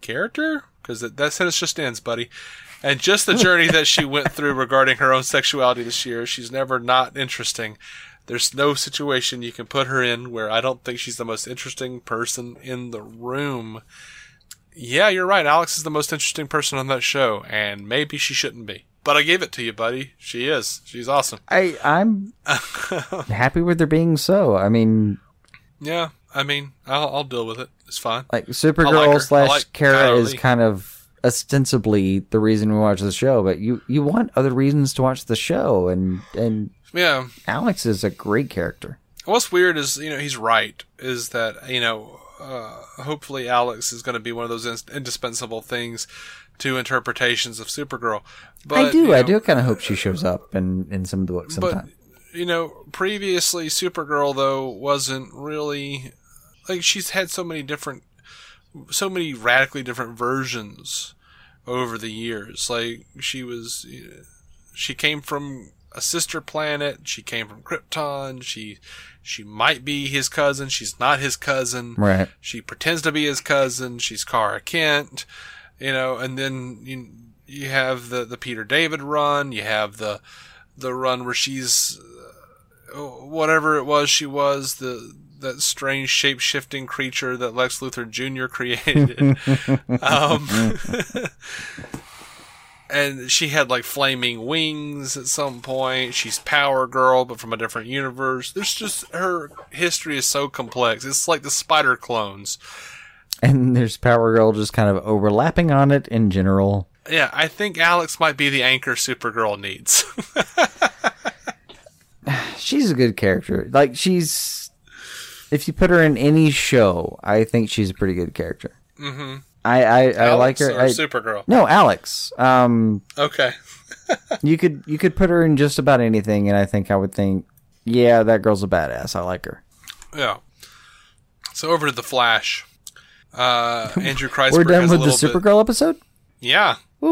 character. Because that's how it just ends, buddy. And just the journey that she went through regarding her own sexuality this year, she's never not interesting. There's no situation you can put her in where I don't think she's the most interesting person in the room. Yeah, you're right. Alex is the most interesting person on that show, and maybe she shouldn't be. But I gave it to you, buddy. She is. She's awesome. I I'm happy with her being so. I mean, Yeah, I mean, I'll, I'll deal with it. It's fine. like I like Supergirl slash like Kara is kind of ostensibly the reason we watch the show, but you you want other reasons to watch the show, and and Yeah. Alex is a great character. What's weird is, you know, he's right. Is that, you know, uh, hopefully Alex is going to be one of those ins- indispensable things to interpretations of Supergirl. But, I do, you I know, do kind of hope she shows up in in some of the books But you know, previously Supergirl though wasn't really like she's had so many different, so many radically different versions over the years. Like she was, she came from a sister planet. She came from Krypton. She she might be his cousin. She's not his cousin. Right. She pretends to be his cousin. She's Kara Kent, you know, and then you you have the the Peter David run. You have the the run where she's uh, whatever it was she was the that strange shape shifting creature that Lex Luthor Jr. created. um, and she had like flaming wings at some point. She's Power Girl, but from a different universe. There's just her history is so complex. It's like the spider clones. And there's Power Girl just kind of overlapping on it in general. Yeah, I think Alex might be the anchor Supergirl needs. She's a good character. Like she's, if you put her in any show, I think she's a pretty good character. Mm-hmm. I I, I like her. or I, Supergirl. no, Alex. Um, Okay. you could you could put her in just about anything, and I think I would think, yeah, that girl's a badass. I like her. Yeah. So over to the Flash. Uh, Andrew Kreisberg We're done has a with the little bit- Supergirl episode. Yeah.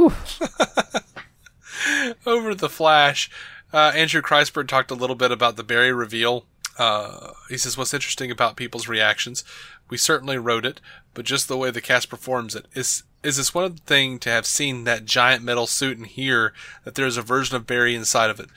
Over the Flash. Uh, Andrew Kreisberg talked a little bit about the Barry reveal. Uh, he says, "What's interesting about people's reactions? We certainly wrote it, but just the way the cast performs it is is this one thing to have seen that giant metal suit and hear that there is a version of Barry inside of it.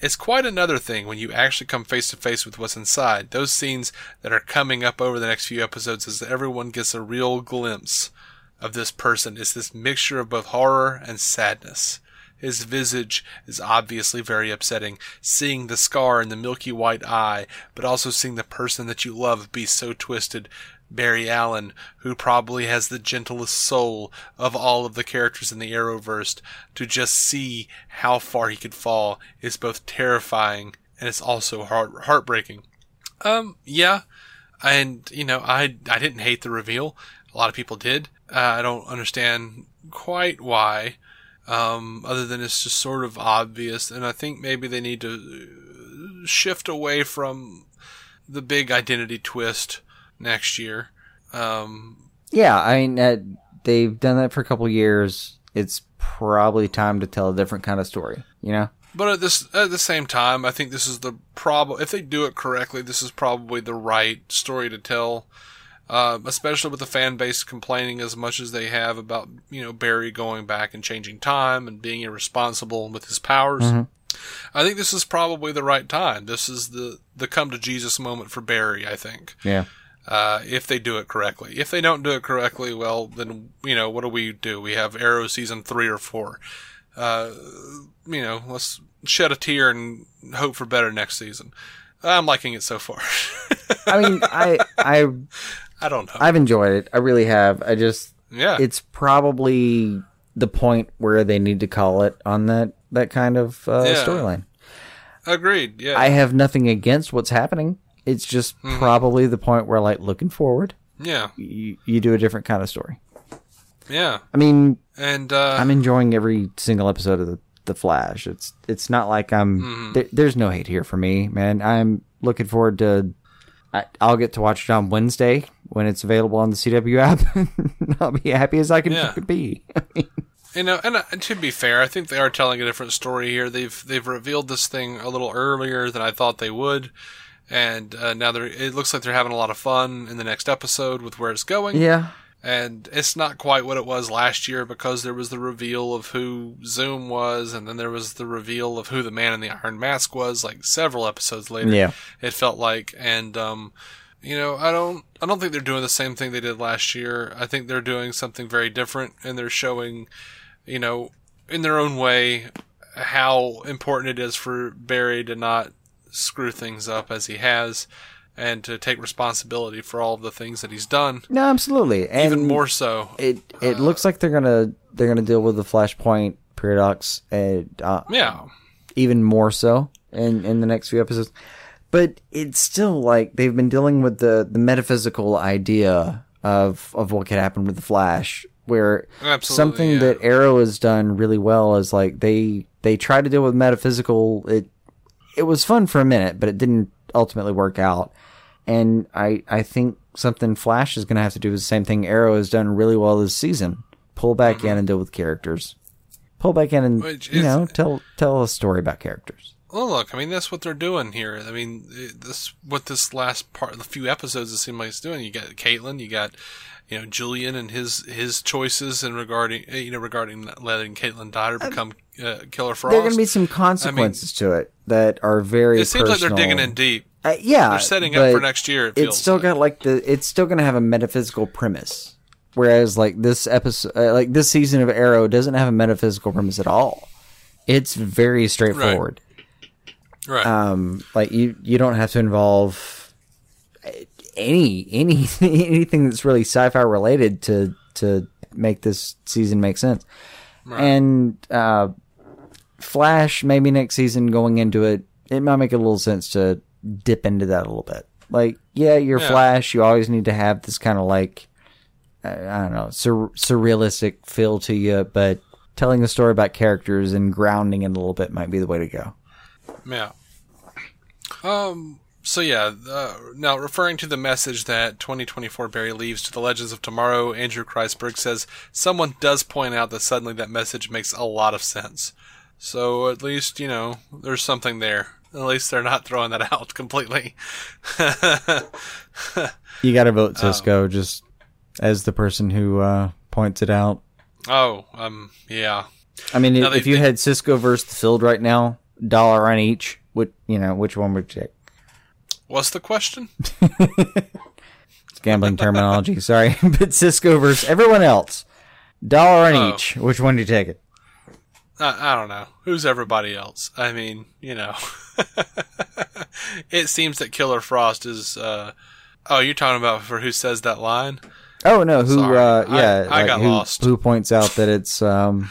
It's quite another thing when you actually come face to face with what's inside. Those scenes that are coming up over the next few episodes as everyone gets a real glimpse of this person is this mixture of both horror and sadness. His visage is obviously very upsetting, seeing the scar in the milky white eye, but also seeing the person that you love be so twisted. Barry Allen, who probably has the gentlest soul of all of the characters in the Arrowverse, to just see how far he could fall is both terrifying and it's also heart- heartbreaking. Um, yeah, and you know, I I didn't hate the reveal. A lot of people did. Uh, I don't understand quite why, um, other than it's just sort of obvious. And I think maybe they need to shift away from the big identity twist next year. Um, yeah. I mean, uh, they've done that for a couple years. It's probably time to tell a different kind of story. You know. But at this at the same time, I think this is the problem. if they do it correctly, this is probably the right story to tell. Uh, especially with the fan base complaining as much as they have about you know Barry going back and changing time and being irresponsible with his powers. I think this is probably the right time. This is the the come to Jesus moment for Barry. I think Yeah. Uh, if they do it correctly. If they don't do it correctly, well, then you know what do we do? We have Arrow season three or four. Uh, you know, let's shed a tear and hope for better next season. I'm liking it so far. I mean, I I I don't know. I've enjoyed it. I really have. I just yeah, it's probably the point where they need to call it on that that kind of uh, Yeah. storyline. agreed. Yeah, I have nothing against what's happening. It's just Mm-hmm. probably the point where, like, looking forward, yeah, you, you do a different kind of story. yeah. I mean, And uh, I'm enjoying every single episode of the, the Flash. It's it's not like I'm. Mm-hmm. There, there's no hate here for me, man. I'm looking forward to. I, I'll get to watch it on Wednesday when it's available on the CW app. I'll be happy as I can Yeah. be. You know, and uh, to be fair, I think they are telling a different story here. They've they've revealed this thing a little earlier than I thought they would, and uh, now they're it looks like they're having a lot of fun in the next episode with where it's going. Yeah. And it's not quite what it was last year because there was the reveal of who Zoom was, and then there was the reveal of who the man in the Iron Mask was, like several episodes later. Yeah. It felt like, and um, you know, I don't, I don't think they're doing the same thing they did last year. I think they're doing something very different, and they're showing, you know, in their own way, how important it is for Barry to not screw things up as he has, and to take responsibility for all of the things that he's done. No, absolutely. And Even more so. it it looks like they're gonna they're gonna deal with the Flashpoint paradox, and uh, Yeah. even more so in in the next few episodes. But it's still like they've been dealing with the the metaphysical idea of of what could happen with the Flash, where Absolutely, something yeah. that Arrow has done really well is like they they try to deal with metaphysical. It it was fun for a minute, but it didn't ultimately work out. And I I think something Flash is going to have to do is the same thing Arrow has done really well this season. Pull back mm-hmm. in and deal with characters. Pull back in and Which you is- know tell tell a story about characters. Well, look, I mean, that's what they're doing here. I mean, this what this last part, the few episodes, it seems like it's doing. You got Caitlin, you got, you know, Julian and his his choices in regarding, uh, you know, regarding letting Caitlin Dyer become uh, Killer Frost. There are going to be some consequences to it that are very. it seems like they're digging in deep. Uh, yeah, They're setting up for next year. It It's still like. got like the. It's still going to have a metaphysical premise, whereas like this episode, uh, like this season of Arrow doesn't have a metaphysical premise at all. It's very straightforward. right. Um, like you, you don't have to involve uh, any any anything that's really sci-fi related to to make this season make sense. And uh, Flash, maybe next season going into it, it might make a little sense to dip into that a little bit. Like, yeah, you're Yeah. Flash. You always need to have this kind of like, I don't know, sur- surrealistic feel to you, but telling a story about characters and grounding it a little bit might be the way to go. Yeah. Um. So yeah. Uh, now, referring to the message that 2024 Barry leaves to the Legends of Tomorrow, Andrew Kreisberg says someone does point out that suddenly that message makes a lot of sense. So at least you know there's something there. At least they're not throwing that out completely. You got to vote Cisco just as the person who uh, points it out. oh, um, yeah. I mean, Now if, they- if you they- had Cisco versus the field right now, dollar on each, would you know which one would you take? What's the question? It's gambling terminology. Sorry, but Cisco versus everyone else, dollar on Oh. each. Which one do you take it? I, I don't know. Who's everybody else? I mean, you know. it seems that Killer Frost is. Uh, oh, you're talking about for who says that line? Oh no, who? Sorry. Uh, I- yeah, I got who, lost. Who points out that it's um,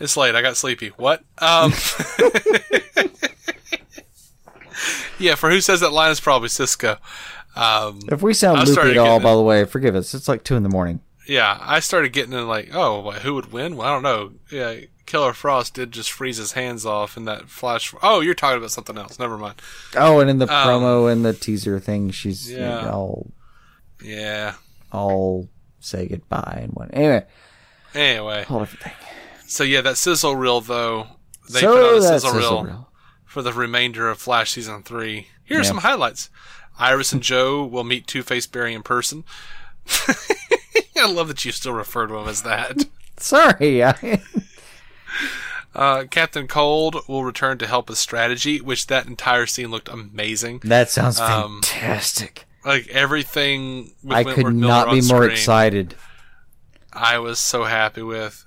It's late. I got sleepy. What? Um. Yeah, for who says that line is probably Cisco. Um, if we sound loopy at all, getting by the way, forgive us. It's like two in the morning. yeah, I started getting in like, oh, what, who would win? Well, I don't know. Yeah, Killer Frost did just freeze his hands off in that flash. Oh, you're talking about something else. Never mind. Oh, and in the promo and the teaser thing, she's Um, Yeah. all Yeah. all say goodbye and what. Anyway, Anyway, whole different thing. so yeah, that sizzle reel though. They so put out a sizzle sizzle reel. reel. For the remainder of Flash season three. Here are Yeah. some highlights. Iris and Joe will meet Two Face Barry in person. I love that you still refer to him as that. Sorry, I, Uh, Captain Cold will return to help with strategy, which that entire scene looked amazing. that sounds Um, fantastic. Like everything. With I Wentworth could Miller not be more screen, excited. I was so happy with.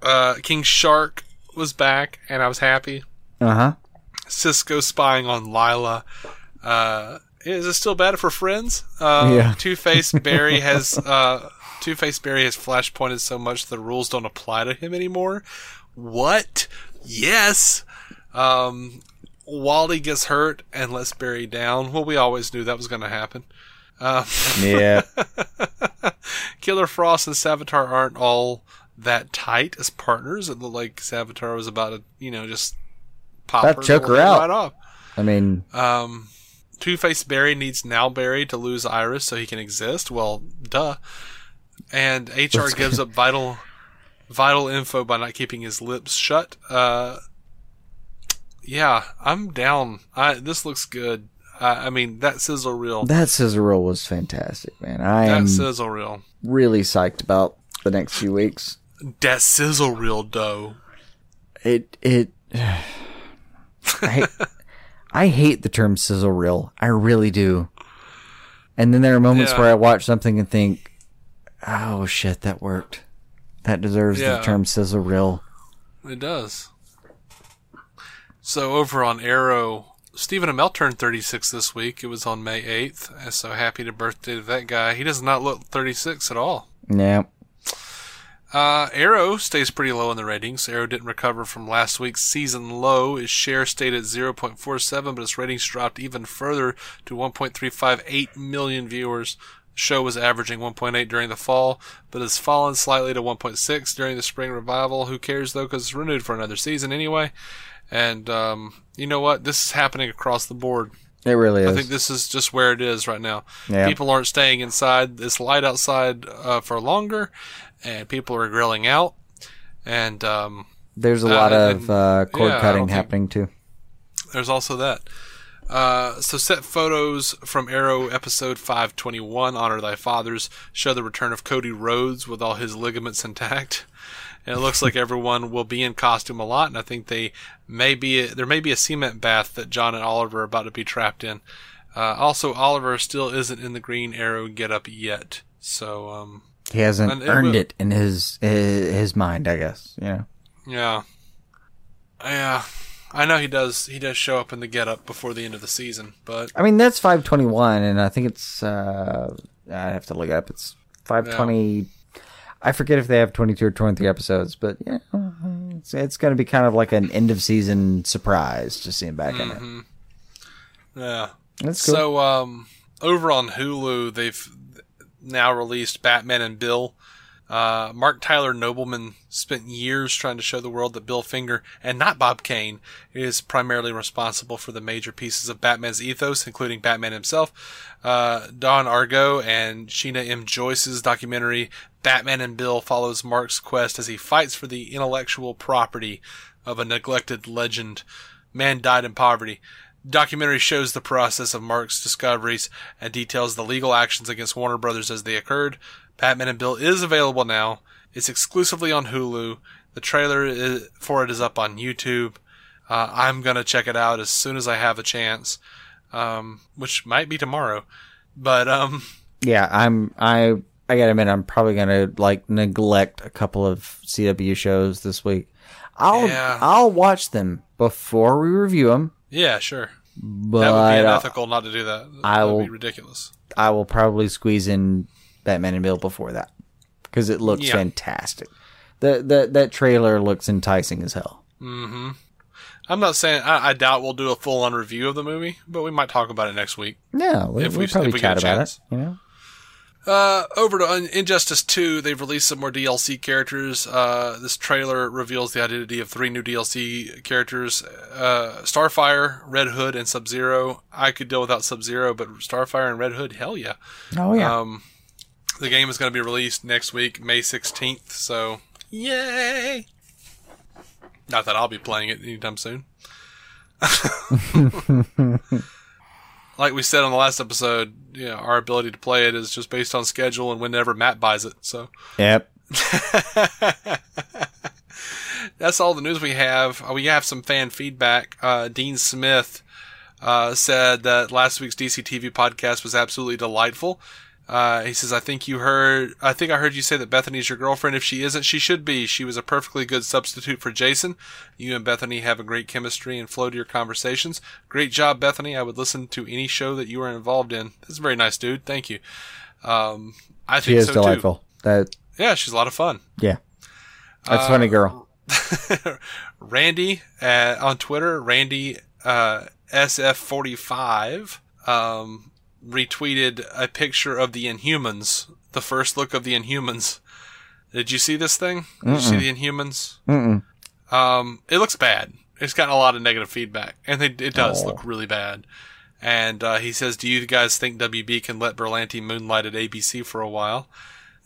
Uh, King Shark was back, and I was happy. Uh huh. Cisco spying on Lila. Uh, is it still bad for friends? Uh, Yeah. Two Face Barry has uh, Two Face Barry has flashpointed so much the rules don't apply to him anymore. What? Yes. Um, Wally gets hurt and lets Barry down. Well, we always knew that was going to happen. Um, Yeah. Killer Frost and Savitar aren't all that tight as partners. It looked like Savitar was about to, you know, just her choke her out. right off. I mean, Um, Two Face Barry needs Now Barry to lose Iris so he can exist. Well, duh. And HR gives up vital vital info by not keeping his lips shut. Uh, yeah, I'm down. I, this looks good. I, I mean, that sizzle reel. That sizzle reel was fantastic, man. I That am sizzle reel. really psyched about the next few weeks. That sizzle reel, though. It it. I, hate, I hate the term sizzle reel. I really do. And then there are moments Yeah. where I watch something and think, "Oh shit, that worked. That deserves Yeah. the term sizzle reel." It does. So over on Arrow, Stephen Amell turned 36 this week. It was on May 8th. So happy to birthday to that guy. He does not look 36 at all. Yeah. Uh, Arrow stays pretty low in the ratings. Arrow didn't recover from last week's season low. Its share stayed at 0.47, but its ratings dropped even further to 1.358 million viewers. The show was averaging 1.8 during the fall, but has fallen slightly to 1.6 during the spring revival. Who cares though, because it's renewed for another season anyway. And um, you know what? This is happening across the board. It really is. I think this is just where it is right now. Yeah. People aren't staying inside. It's light outside uh, for longer, and people are grilling out. And um, There's a uh, lot and- of uh, cord yeah, cutting think- happening too. there's also that. Uh, so set photos from Arrow episode 521, Honor Thy Fathers, show the return of Cody Rhodes with all his ligaments intact. And it looks like everyone will be in costume a lot, and I think they may be there may be a cement bath that John and Oliver are about to be trapped in. Uh, also, Oliver still isn't in the Green Arrow getup yet, so um, He hasn't And it earned it in his his, his mind, I guess. Yeah. Yeah. Yeah. I know he does he does show up in the getup before the end of the season, but I mean, that's 521, and I think it's, uh, I have to look it up. It's 520. I forget if they have 22 or 23 episodes, but yeah, it's, it's going to be kind of like an end of season surprise to see him back in it. yeah. That's cool. So um over on Hulu they've now released Batman and Bill. Uh, Mark Tyler Nobleman spent years trying to show the world that Bill Finger, and not Bob Kane, is primarily responsible for the major pieces of Batman's ethos, including Batman himself. Uh, Don Argott and Sheena M. Joyce's documentary Batman and Bill follows Mark's quest as he fights for the intellectual property of a neglected legend. Man died in poverty. Documentary shows the process of Mark's discoveries and details the legal actions against Warner Brothers as they occurred. Batman and Bill is available now. It's exclusively on Hulu. The trailer is, for it is up on YouTube. Uh, I'm gonna check it out as soon as I have a chance, um, which might be tomorrow. But um, yeah, I'm, I, I gotta admit, I'm probably going to like neglect a couple of CW shows this week. I'll, Yeah. I'll watch them before we review them, yeah, sure. but That would be uh, unethical not to do that. I that would will- be ridiculous. I will probably squeeze in Batman and Bill before that because it looks Yeah. fantastic. The, the that trailer looks enticing as hell. I'm not saying I, I doubt we'll do a full on review of the movie, but we might talk about it next week. Yeah, we, If we- we'll probably if we chat about it. You know, Uh, over to Injustice 2, they've released some more DLC characters. Uh, this trailer reveals the identity of three new DLC characters uh, Starfire, Red Hood, and Sub Zero. I could deal without Sub Zero, but Starfire and Red Hood, hell yeah. oh yeah, Um, the game is going to be released next week, May 16th, so yay! Not that I'll be playing it anytime soon. like we said on the last episode, you know, our ability to play it is just based on schedule and whenever Matt buys it. So yep. that's all the news we have. Uh, We have some fan feedback. Uh, Dean Smith uh, said that last week's DC TV podcast was absolutely delightful. Uh, he says, "I think you heard. I think I heard you say that Bethany's your girlfriend. If she isn't, she should be. She was a perfectly good substitute for Jason. You and Bethany have a great chemistry and flow to your conversations. Great job, Bethany. I would listen to any show that you are involved in. That's a very nice, dude. Thank you. Um, I She think is so delightful. That. Yeah, she's a lot of fun. yeah, that's Uh, funny girl. Randy uh, on Twitter, Randy uh, SF45, um, retweeted a picture of the Inhumans, the first look of the Inhumans. Did you see this thing? Did you see the Inhumans? Mm-mm. Um, it looks bad. It's gotten a lot of negative feedback, and it, it does Oh. look really bad. And uh, he says, "Do you guys think WB can let Berlanti moonlight at ABC for a while?"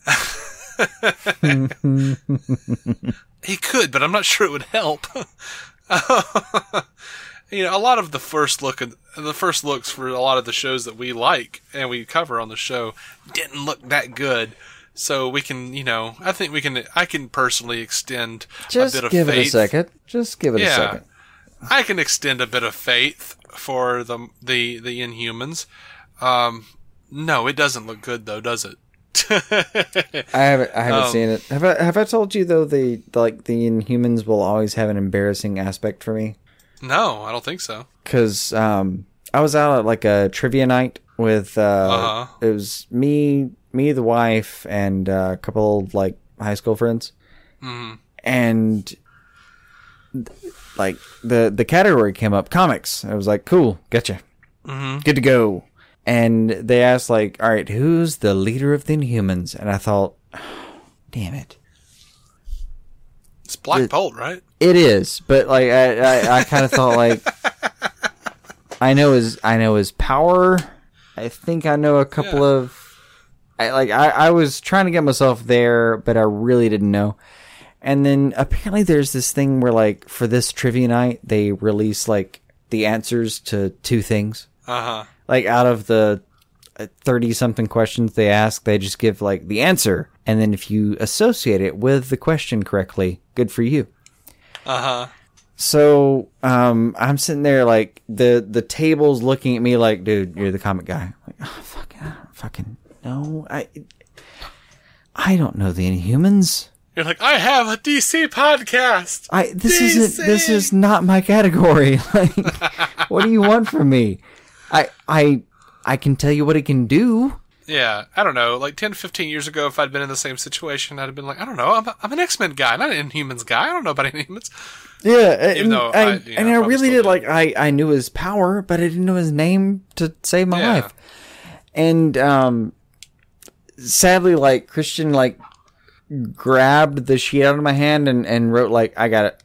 he could, but I'm not sure it would help. you know, a lot of the first look the first looks for a lot of the shows that we like and we cover on the show didn't look that good. So we can, you know, I think we can. I can personally extend Just a bit of give faith. it a second. Just give it a second. I can extend a bit of faith for the the the Inhumans. Um, no, it doesn't look good though, does it? I haven't. I haven't Um, seen it. Have I? Have I told you though? The like the Inhumans will always have an embarrassing aspect for me no, I don't think so. because um, I was out at like a trivia night with uh, Uh-huh. it was me, me, the wife, and uh, a couple of, like high school friends, hmm and like the the category came up comics. I was like, cool, gotcha, hmm good to go. And they asked like, all right, who's the leader of the Inhumans? And I thought, damn it. It's Black It- Bolt, right? It is, but like I, I, I kind of thought like I know his I know his power. I think I know a couple Yeah. of I like I, I was trying to get myself there, but I really didn't know. And then apparently there's this thing where like for this trivia night they release like the answers to two things. Uh huh. Like out of the 30 something questions they ask, they just give like the answer. And then if you associate it with the question correctly, good for you. Uh huh. So um, I'm sitting there like the the table's looking at me like, dude, you're the comic guy. I'm like, oh, fucking, I don't fucking no, I I don't know the Inhumans. You're like, I have a DC podcast. I this DC. isn't this is not my category. Like, what do you want from me? I I I can tell you what it can do. Yeah, I don't know. Like 10, 15 years ago, if I'd been in the same situation, I'd have been like, I don't know. I'm, a, I'm an X Men guy, not an Inhumans guy. I don't know about Inhumans. Yeah, and, I, I- you and know, I really did like I I knew his power, but I didn't know his name to save my Yeah. life. And um, sadly, like Christian, like grabbed the sheet out of my hand and and wrote like I got it,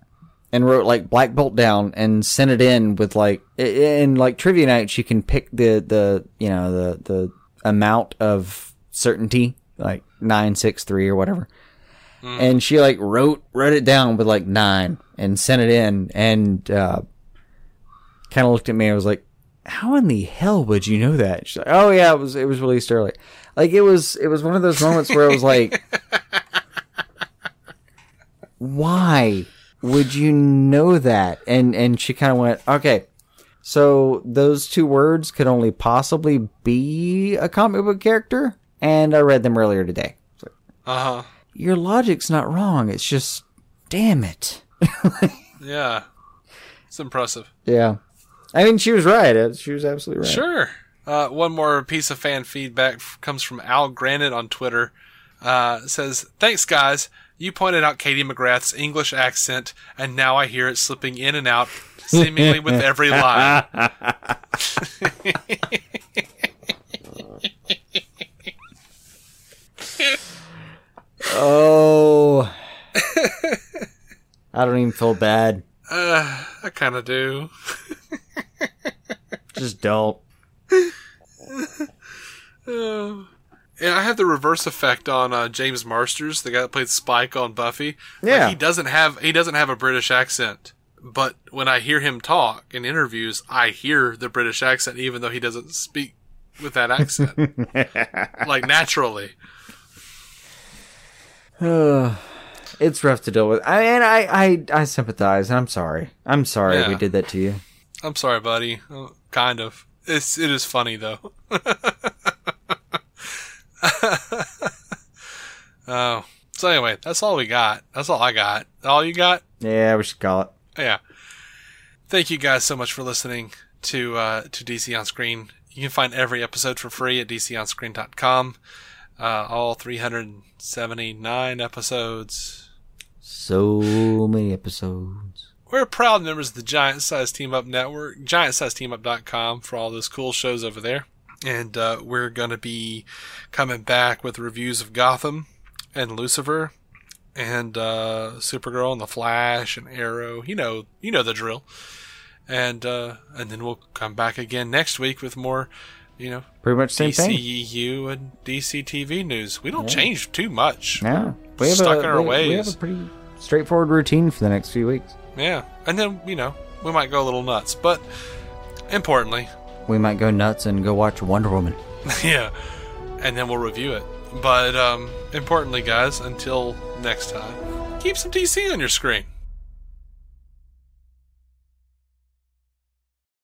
and wrote like Black Bolt down and sent it in with like in like trivia nights you can pick the the you know the the amount of certainty like nine six three or whatever. And she like wrote wrote it down with like nine and sent it in. And uh kind of looked at me and was like how in the hell would you know that? She's like oh yeah it was it was released early. Like it was it was one of those moments where i was like why would you know that and and she kind of went okay so those two words could only possibly be a comic book character and i read them earlier today Uh huh. your logic's not wrong. It's just, damn it. Yeah. It's impressive. Yeah. I mean, she was right. Uh, She was absolutely right. Sure. Uh, one more piece of fan feedback comes from Al Granite on Twitter. Uh, says, Thanks, guys. You pointed out Katie McGrath's English accent, and now I hear it slipping in and out, seemingly with every line. Oh. I don't even feel bad. Uh, I kind of do. Just don't. Uh, yeah, I have the reverse effect on uh, James Marsters, the guy that played Spike on Buffy. Like, Yeah. he doesn't have he doesn't have a British accent, but when I hear him talk in interviews, I hear the British accent, even though he doesn't speak with that accent, like naturally. it's rough to deal with. I and I, I, I sympathize. I'm sorry. I'm sorry Yeah. we did that to you. I'm sorry, buddy. Uh, kind of. It's it is funny though. oh, so anyway, that's all we got. That's all I got. All you got? Yeah, we should call it. Yeah. Thank you guys so much for listening to uh, to DC on Screen. You can find every episode for free at dconscreen.com. Uh, all 379 episodes. So many episodes. We're proud members of the Giant Size Team Up Network, giantsizeteamup.com for all those cool shows over there. And uh, we're going to be coming back with reviews of Gotham and Lucifer and uh, Supergirl and The Flash and Arrow. You know, you know the drill. And uh, and then we'll come back again next week with more you know, Pretty much same thing. DCEU and DC TV news. We don't change too much. Yeah, we have Stuck a, in our we, we have a pretty straightforward routine for the next few weeks. Yeah, and then you know we might go a little nuts, but importantly, We might go nuts and go watch Wonder Woman. yeah, and then we'll review it. But um, importantly, guys, until next time, keep some DC on your screen.